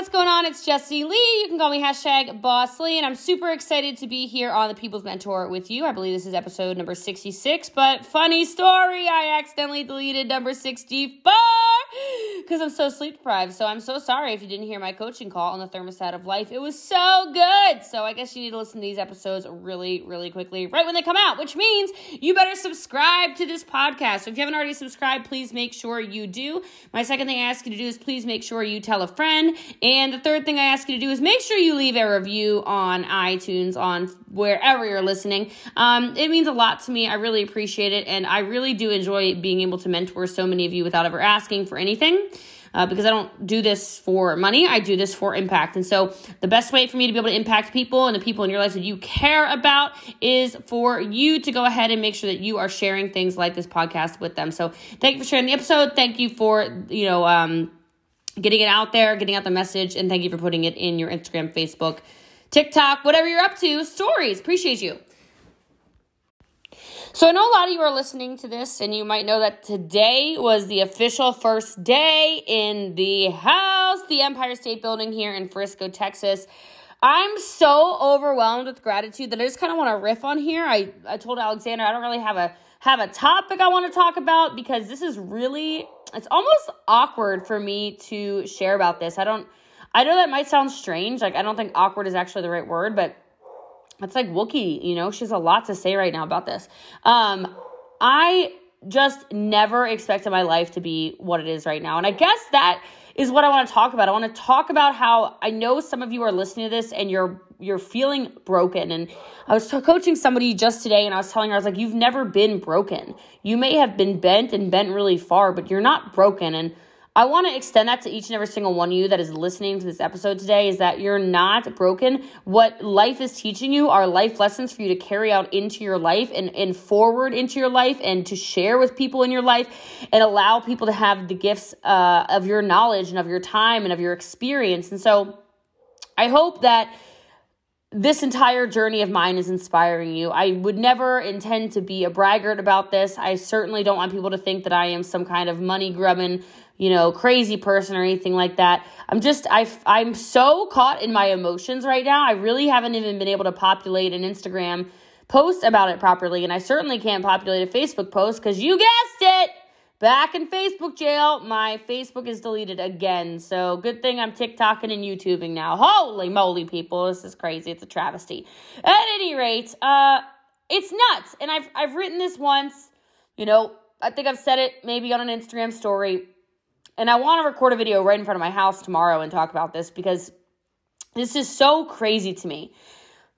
what's going on? It's Jessie Lee. You can call me hashtag Boss Lee, and I'm super excited to be here on the People's Mentor with you. I believe this is episode number 66, but funny story, I accidentally deleted number 64 because I'm so sleep deprived. So I'm so sorry if you didn't hear my coaching call on the thermostat of life. It was so good. So I guess you need to listen to these episodes really, really quickly, right when they come out, which means you better subscribe to this podcast. So if you haven't already subscribed, please make sure you do. My second thing I ask you to do is please make sure you tell a friend. And the third thing I ask you to do is make sure you leave a review on iTunes, on wherever you're listening. Um, it means a lot to me. I really appreciate it. And I really do enjoy being able to mentor so many of you without ever asking for anything. Uh, because I don't do this for money, I do this for impact. And so, the best way for me to be able to impact people and the people in your life that you care about is for you to go ahead and make sure that you are sharing things like this podcast with them. So, thank you for sharing the episode. Thank you for, you know, um, getting it out there, getting out the message, and thank you for putting it in your Instagram, Facebook, TikTok, whatever you're up to, stories. Appreciate you. So I know a lot of you are listening to this, and you might know that today was the official first day in the house, the Empire State Building here in Frisco, Texas. I'm so overwhelmed with gratitude that I just kind of want to riff on here. I, I told Alexander I don't really have a have a topic I want to talk about because this is really it's almost awkward for me to share about this. I don't I know that might sound strange. Like I don't think awkward is actually the right word, but it's like Wookie, you know, she has a lot to say right now about this. Um, I just never expected my life to be what it is right now. And I guess that is what I want to talk about. I want to talk about how I know some of you are listening to this and you're you're feeling broken. And I was t- coaching somebody just today and I was telling her I was like you've never been broken. You may have been bent and bent really far, but you're not broken and I want to extend that to each and every single one of you that is listening to this episode today is that you're not broken. What life is teaching you are life lessons for you to carry out into your life and, and forward into your life and to share with people in your life and allow people to have the gifts uh, of your knowledge and of your time and of your experience. And so I hope that this entire journey of mine is inspiring you. I would never intend to be a braggart about this. I certainly don't want people to think that I am some kind of money grubbing you know, crazy person or anything like that. I'm just I I'm so caught in my emotions right now. I really haven't even been able to populate an Instagram post about it properly, and I certainly can't populate a Facebook post cuz you guessed it. Back in Facebook jail, my Facebook is deleted again. So good thing I'm TikToking and YouTubing now. Holy moly, people, this is crazy. It's a travesty. At any rate, uh, it's nuts. And I've I've written this once. You know, I think I've said it maybe on an Instagram story. And I want to record a video right in front of my house tomorrow and talk about this because this is so crazy to me.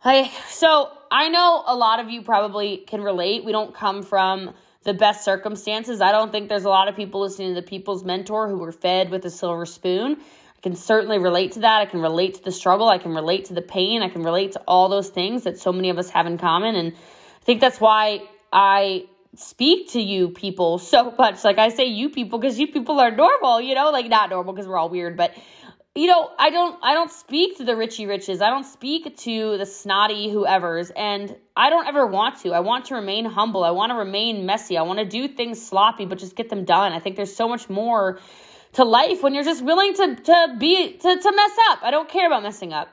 Like, so I know a lot of you probably can relate. We don't come from the best circumstances. I don't think there's a lot of people listening to the People's Mentor who were fed with a silver spoon. I can certainly relate to that. I can relate to the struggle. I can relate to the pain. I can relate to all those things that so many of us have in common. And I think that's why I speak to you people so much. Like I say you people because you people are normal, you know, like not normal because we're all weird, but you know, I don't I don't speak to the Richie Riches. I don't speak to the snotty whoever's and I don't ever want to. I want to remain humble. I want to remain messy. I want to do things sloppy but just get them done. I think there's so much more to life when you're just willing to to be to to mess up. I don't care about messing up.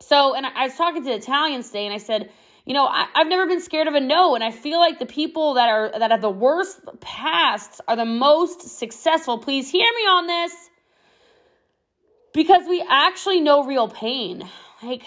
So, and I, was talking to Italians today and I said, you know, I, have never been scared of a no, and I feel like the people that are that have the worst pasts are the most successful. Please hear me on this. Because we actually know real pain. Like,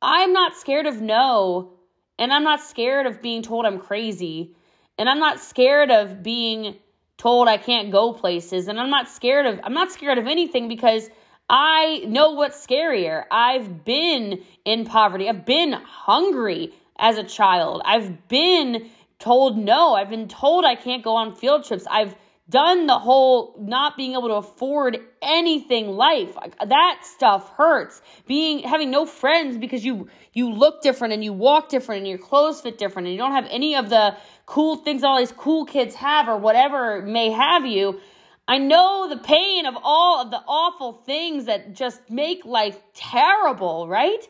I'm not scared of no, and I'm not scared of being told I'm crazy, and I'm not scared of being told I can't go places, and I'm not scared of I'm not scared of anything because I know what's scarier. I've been in poverty. I've been hungry as a child. I've been told no. I've been told I can't go on field trips. I've done the whole not being able to afford anything life. That stuff hurts. Being having no friends because you you look different and you walk different and your clothes fit different and you don't have any of the cool things all these cool kids have or whatever may have you I know the pain of all of the awful things that just make life terrible, right?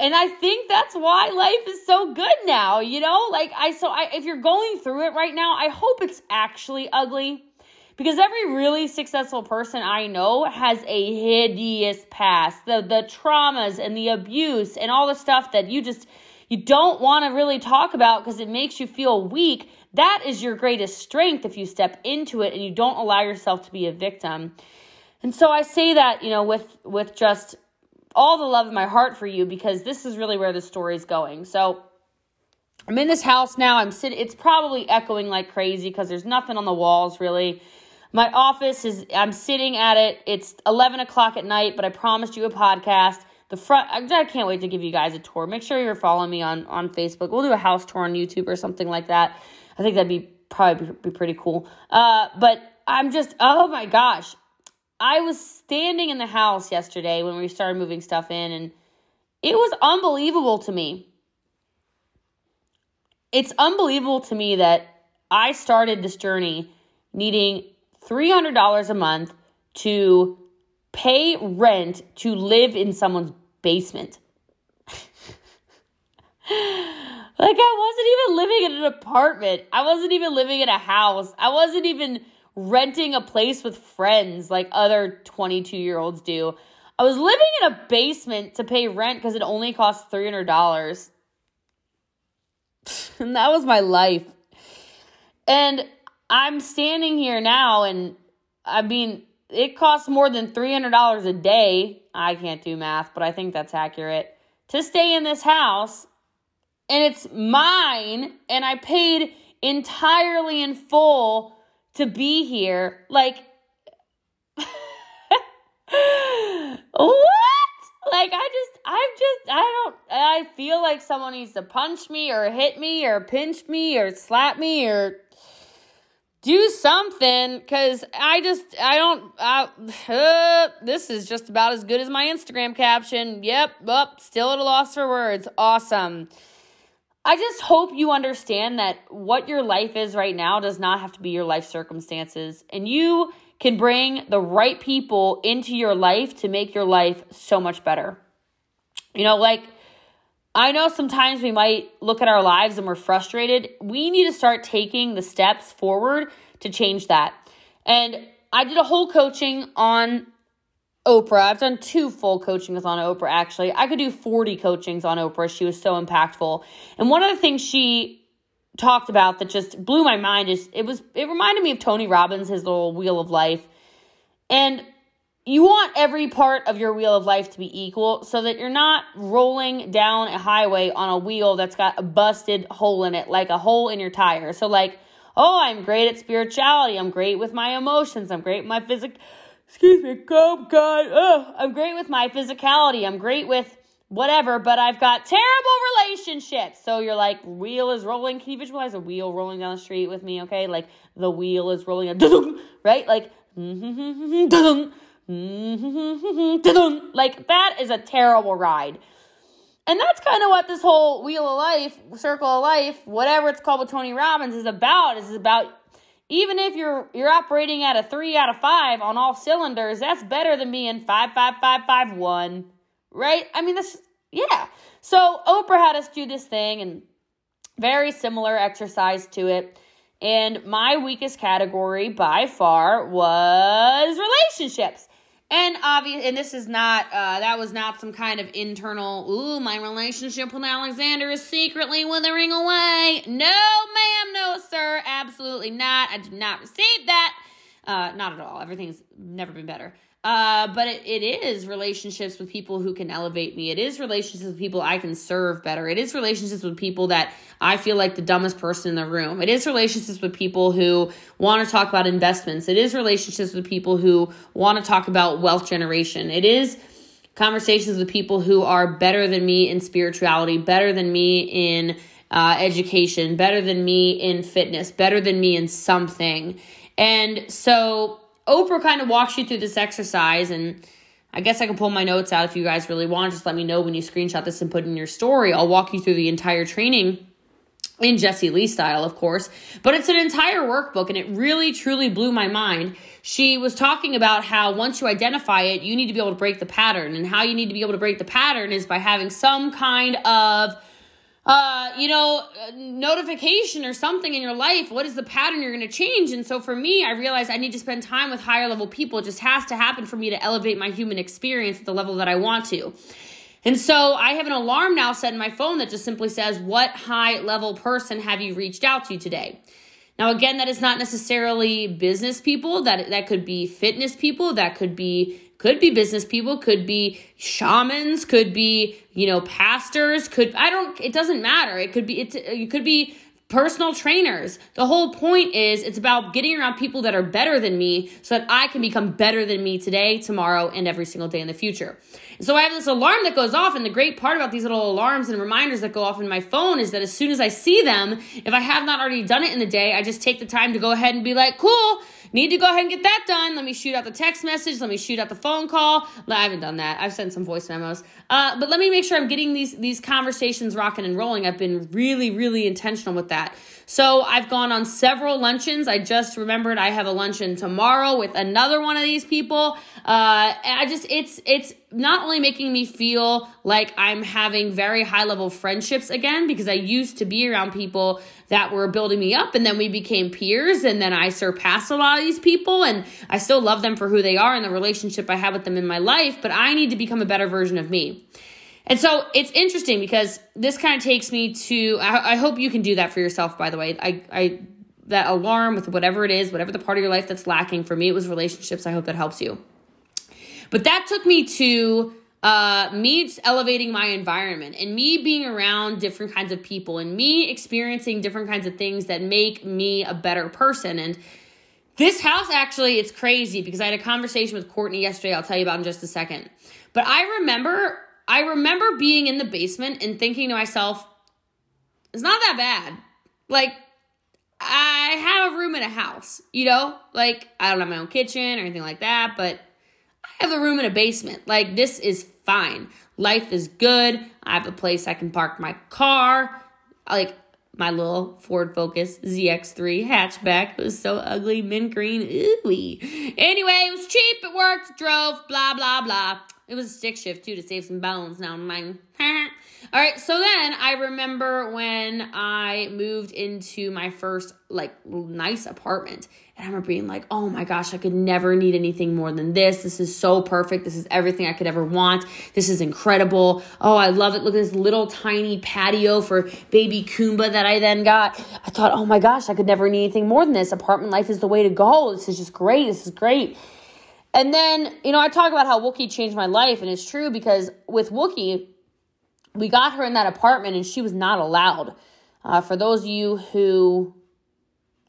And I think that's why life is so good now, you know? Like I so I if you're going through it right now, I hope it's actually ugly because every really successful person I know has a hideous past. The the traumas and the abuse and all the stuff that you just you don't want to really talk about because it makes you feel weak. That is your greatest strength if you step into it and you don't allow yourself to be a victim. And so I say that, you know, with with just all the love of my heart for you because this is really where the story is going. So I'm in this house now. I'm sitting. It's probably echoing like crazy because there's nothing on the walls really. My office is. I'm sitting at it. It's 11 o'clock at night, but I promised you a podcast. The front. I can't wait to give you guys a tour. Make sure you're following me on on Facebook. We'll do a house tour on YouTube or something like that. I think that'd be probably be pretty cool. Uh, but I'm just. Oh my gosh. I was standing in the house yesterday when we started moving stuff in, and it was unbelievable to me it's unbelievable to me that I started this journey needing $300 a month to pay rent to live in someone's basement. like I wasn't even living in an apartment. I wasn't even living in a house. I wasn't even renting a place with friends like other 22 year olds do. I was living in a basement to pay rent because it only cost $300. and that was my life. And I'm standing here now, and I mean, it costs more than $300 a day. I can't do math, but I think that's accurate to stay in this house. And it's mine, and I paid entirely in full to be here. Like, what? Like I just I just I don't I feel like someone needs to punch me or hit me or pinch me or slap me or do something cuz I just I don't I, uh, this is just about as good as my Instagram caption. Yep, up, still at a loss for words. Awesome. I just hope you understand that what your life is right now does not have to be your life circumstances and you can bring the right people into your life to make your life so much better. You know, like I know sometimes we might look at our lives and we're frustrated. We need to start taking the steps forward to change that. And I did a whole coaching on Oprah. I've done two full coachings on Oprah, actually. I could do 40 coachings on Oprah. She was so impactful. And one of the things she talked about that just blew my mind is it was it reminded me of Tony Robbins his little wheel of life. And you want every part of your wheel of life to be equal so that you're not rolling down a highway on a wheel that's got a busted hole in it like a hole in your tire. So like, oh, I'm great at spirituality. I'm great with my emotions. I'm great with my physic excuse me, oh God. Ugh. I'm great with my physicality. I'm great with whatever, but I've got terrible relationships. So you're like, wheel is rolling. Can you visualize a wheel rolling down the street with me? Okay, like the wheel is rolling, right? Like, mm-hmm, mm-hmm, mm-hmm, Mm-hmm. like that is a terrible ride. And that's kind of what this whole wheel of life, circle of life, whatever it's called with Tony Robbins is about. Is about even if you're you're operating at a three out of five on all cylinders, that's better than being five five five five one right? I mean, this, yeah. So Oprah had us do this thing and very similar exercise to it. And my weakest category by far was relationships. And obvious, and this is not, uh, that was not some kind of internal, ooh, my relationship with Alexander is secretly withering away. No, ma'am, no, sir, absolutely not. I did not receive that. Uh, not at all. Everything's never been better. Uh, but it, it is relationships with people who can elevate me. It is relationships with people I can serve better. It is relationships with people that I feel like the dumbest person in the room. It is relationships with people who want to talk about investments. It is relationships with people who want to talk about wealth generation. It is conversations with people who are better than me in spirituality, better than me in uh, education, better than me in fitness, better than me in something. And so Oprah kind of walks you through this exercise, and I guess I can pull my notes out if you guys really want. Just let me know when you screenshot this and put in your story. I'll walk you through the entire training in Jessie Lee style, of course, but it's an entire workbook and it really truly blew my mind. She was talking about how once you identify it, you need to be able to break the pattern, and how you need to be able to break the pattern is by having some kind of uh, you know, notification or something in your life, what is the pattern you're going to change? And so for me, I realized I need to spend time with higher level people. It just has to happen for me to elevate my human experience at the level that I want to. And so I have an alarm now set in my phone that just simply says, What high level person have you reached out to today? Now, again, that is not necessarily business people. That that could be fitness people. That could be could be business people. Could be shamans. Could be you know pastors. Could I don't. It doesn't matter. It could be it. It could be personal trainers. The whole point is it's about getting around people that are better than me so that I can become better than me today, tomorrow, and every single day in the future. So I have this alarm that goes off, and the great part about these little alarms and reminders that go off in my phone is that as soon as I see them, if I have not already done it in the day, I just take the time to go ahead and be like, cool, need to go ahead and get that done. Let me shoot out the text message. Let me shoot out the phone call. I haven't done that. I've sent some voice memos. Uh, but let me make sure I'm getting these these conversations rocking and rolling. I've been really, really intentional with that. So I've gone on several luncheons. I just remembered I have a luncheon tomorrow with another one of these people. Uh, I just it's it's not only making me feel like I'm having very high level friendships again because I used to be around people that were building me up and then we became peers and then I surpassed a lot of these people and I still love them for who they are and the relationship I have with them in my life, but I need to become a better version of me. And so it's interesting because this kind of takes me to I, I hope you can do that for yourself by the way. I I that alarm with whatever it is, whatever the part of your life that's lacking. For me, it was relationships. I hope that helps you. But that took me to uh, me elevating my environment and me being around different kinds of people and me experiencing different kinds of things that make me a better person. And this house actually, it's crazy because I had a conversation with Courtney yesterday. I'll tell you about in just a second. But I remember, I remember being in the basement and thinking to myself, it's not that bad. Like, I have a room in a house, you know? Like, I don't have my own kitchen or anything like that, but I have a room in a basement. Like, this is fine. Life is good. I have a place I can park my car. Like, my little Ford Focus ZX3 hatchback. It was so ugly, mint green. Ooh. Anyway, it was cheap. It worked. Drove. Blah blah blah. It was a stick shift too to save some bones. Now I'm like, all right. So then I remember when I moved into my first like nice apartment, and I remember being like, oh my gosh, I could never need anything more than this. This is so perfect. This is everything I could ever want. This is incredible. Oh, I love it. Look at this little tiny patio for baby Kumba that I then got. I thought, oh my gosh, I could never need anything more than this. Apartment life is the way to go. This is just great. This is great. And then, you know, I talk about how Wookie changed my life, and it's true because with Wookie, we got her in that apartment and she was not allowed. Uh, for those of you who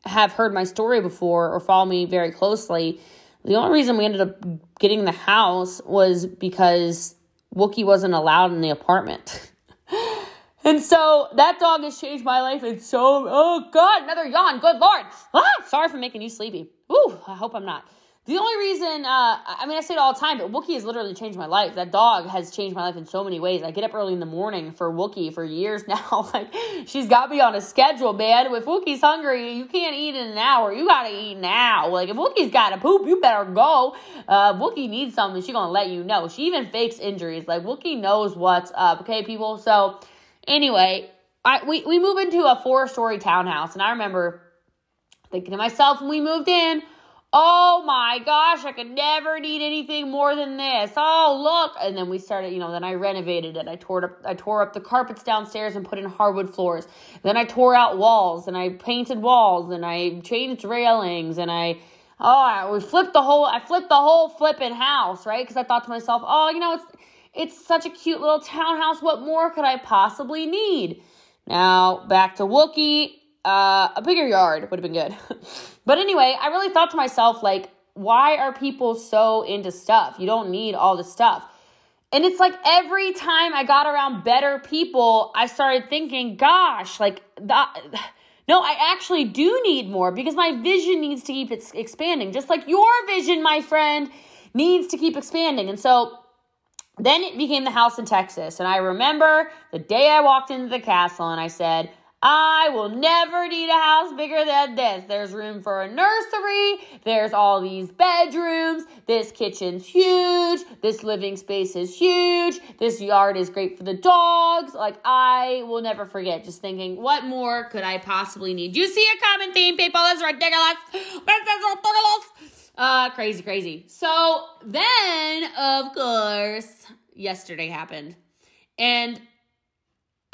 have heard my story before or follow me very closely, the only reason we ended up getting the house was because Wookie wasn't allowed in the apartment. and so that dog has changed my life. And so, oh God, another yawn. Good Lord. Ah, sorry for making you sleepy. Ooh, I hope I'm not. The only reason, uh, I mean, I say it all the time, but Wookie has literally changed my life. That dog has changed my life in so many ways. I get up early in the morning for Wookie for years now. like, she's got me on a schedule, man. If Wookie's hungry, you can't eat in an hour. You gotta eat now. Like, if Wookie's gotta poop, you better go. Uh, Wookie needs something, she gonna let you know. She even fakes injuries. Like, Wookie knows what's up, okay, people? So, anyway, I, we, we move into a four story townhouse, and I remember thinking to myself when we moved in, Oh my gosh, I could never need anything more than this. Oh, look. And then we started, you know, then I renovated it. I tore up I tore up the carpets downstairs and put in hardwood floors. Then I tore out walls and I painted walls and I changed railings and I oh, we flipped the whole I flipped the whole flipping house, right? Cuz I thought to myself, "Oh, you know, it's it's such a cute little townhouse. What more could I possibly need?" Now, back to Wookie uh, a bigger yard would have been good. but anyway, I really thought to myself, like, why are people so into stuff? You don't need all the stuff. And it's like every time I got around better people, I started thinking, gosh, like. No, I actually do need more because my vision needs to keep expanding, just like your vision, my friend, needs to keep expanding. And so then it became the house in Texas. And I remember the day I walked into the castle and I said, I will never need a house bigger than this. There's room for a nursery. There's all these bedrooms. This kitchen's huge. This living space is huge. This yard is great for the dogs. Like, I will never forget just thinking, what more could I possibly need? You see a common theme, people? Is ridiculous. This is ridiculous. Uh, crazy, crazy. So then, of course, yesterday happened. And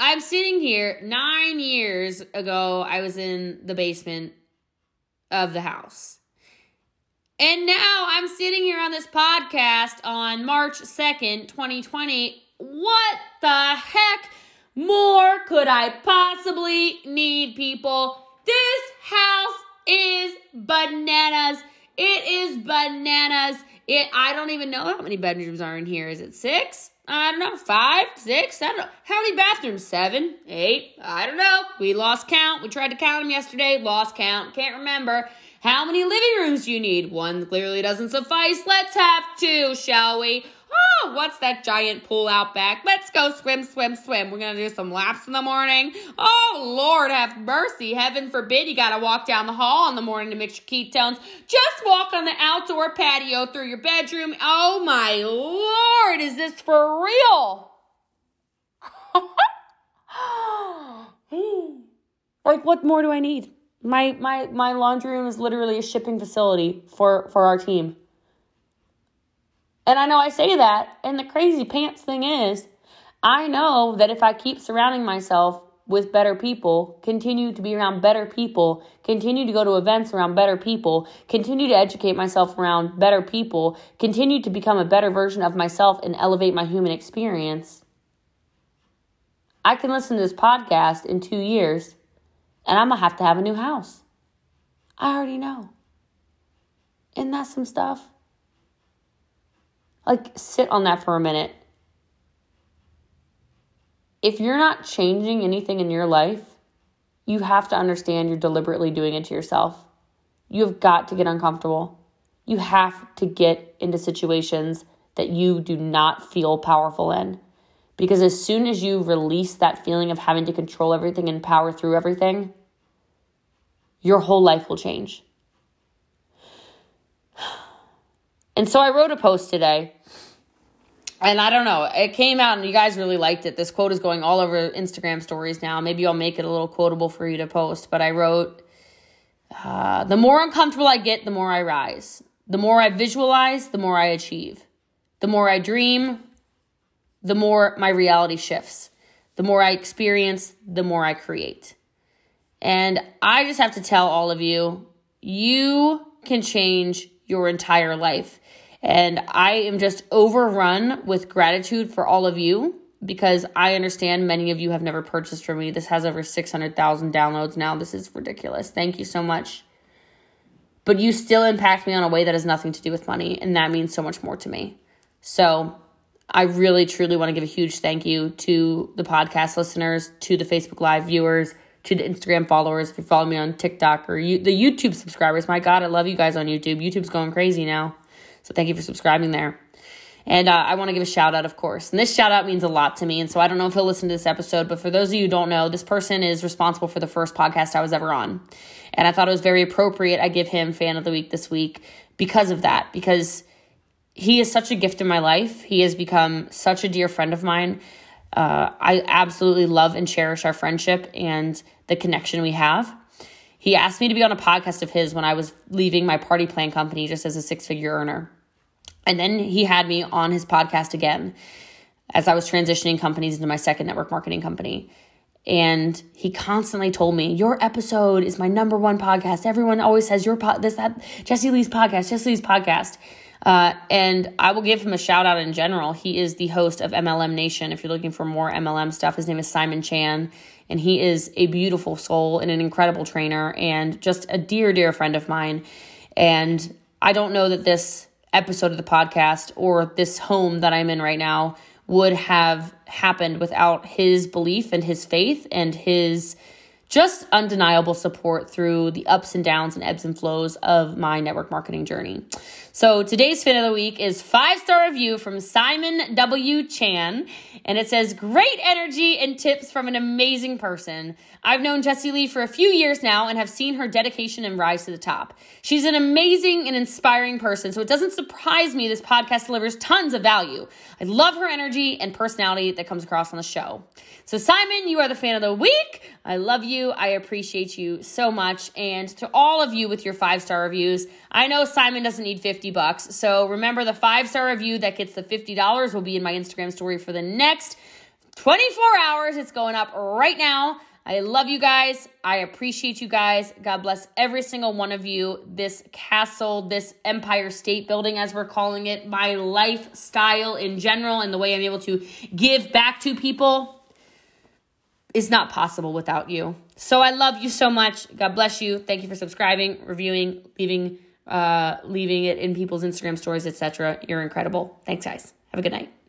I'm sitting here nine years ago, I was in the basement of the house. And now I'm sitting here on this podcast on March 2nd, 2020. What the heck more could I possibly need, people? This house is bananas. It is bananas. It I don't even know how many bedrooms are in here. Is it 6? I don't know, five, six, I don't know. How many bathrooms? Seven, eight, I don't know. We lost count. We tried to count them yesterday, lost count, can't remember. How many living rooms do you need? One clearly doesn't suffice. Let's have two, shall we? Oh, what's that giant pool out back? Let's go swim, swim, swim. We're going to do some laps in the morning. Oh, Lord, have mercy. Heaven forbid you got to walk down the hall in the morning to mix your ketones. Just walk on the outdoor patio through your bedroom. Oh, my Lord, is this for real? like, what more do I need? My, my, my laundry room is literally a shipping facility for, for our team. And I know I say that, and the crazy pants thing is, I know that if I keep surrounding myself with better people, continue to be around better people, continue to go to events around better people, continue to educate myself around better people, continue to become a better version of myself and elevate my human experience, I can listen to this podcast in two years and I'm gonna have to have a new house. I already know. Isn't that some stuff? Like, sit on that for a minute. If you're not changing anything in your life, you have to understand you're deliberately doing it to yourself. You have got to get uncomfortable. You have to get into situations that you do not feel powerful in. Because as soon as you release that feeling of having to control everything and power through everything, your whole life will change. And so I wrote a post today. And I don't know, it came out and you guys really liked it. This quote is going all over Instagram stories now. Maybe I'll make it a little quotable for you to post. But I wrote, uh, The more uncomfortable I get, the more I rise. The more I visualize, the more I achieve. The more I dream, the more my reality shifts. The more I experience, the more I create. And I just have to tell all of you, you can change your entire life. And I am just overrun with gratitude for all of you because I understand many of you have never purchased from me. This has over 600,000 downloads now. This is ridiculous. Thank you so much. But you still impact me on a way that has nothing to do with money, and that means so much more to me. So I really, truly want to give a huge thank you to the podcast listeners, to the Facebook Live viewers, to the Instagram followers. If you follow me on TikTok or you, the YouTube subscribers, my God, I love you guys on YouTube. YouTube's going crazy now. So thank you for subscribing there. And uh, I want to give a shout out, of course. And this shout out means a lot to me. And so I don't know if he'll listen to this episode, but for those of you who don't know, this person is responsible for the first podcast I was ever on. And I thought it was very appropriate I give him fan of the week this week because of that, because he is such a gift in my life. He has become such a dear friend of mine. Uh, I absolutely love and cherish our friendship and the connection we have. He asked me to be on a podcast of his when I was leaving my party plan company just as a six figure earner. And then he had me on his podcast again as I was transitioning companies into my second network marketing company. And he constantly told me, Your episode is my number one podcast. Everyone always says, Your pod, this, that, Jessie Lee's podcast, Jessie Lee's podcast. Uh, and I will give him a shout out in general. He is the host of MLM Nation. If you're looking for more MLM stuff, his name is Simon Chan, and he is a beautiful soul and an incredible trainer and just a dear, dear friend of mine. And I don't know that this episode of the podcast or this home that I'm in right now would have happened without his belief and his faith and his just undeniable support through the ups and downs and ebbs and flows of my network marketing journey. So today's fin of the week is five star review from Simon W. Chan, and it says, Great energy and tips from an amazing person. I've known Jessie Lee for a few years now and have seen her dedication and rise to the top. She's an amazing and inspiring person, so it doesn't surprise me this podcast delivers tons of value. I love her energy and personality that comes across on the show. So, Simon, you are the fan of the week. I love you. I appreciate you so much. And to all of you with your five star reviews, I know Simon doesn't need 50 bucks. So, remember the five star review that gets the $50 will be in my Instagram story for the next 24 hours. It's going up right now. I love you guys. I appreciate you guys. God bless every single one of you. This castle, this Empire State Building, as we're calling it, my lifestyle in general, and the way I'm able to give back to people is not possible without you. So I love you so much. God bless you. Thank you for subscribing, reviewing, leaving uh leaving it in people's Instagram stories, etc. You're incredible. Thanks guys. Have a good night.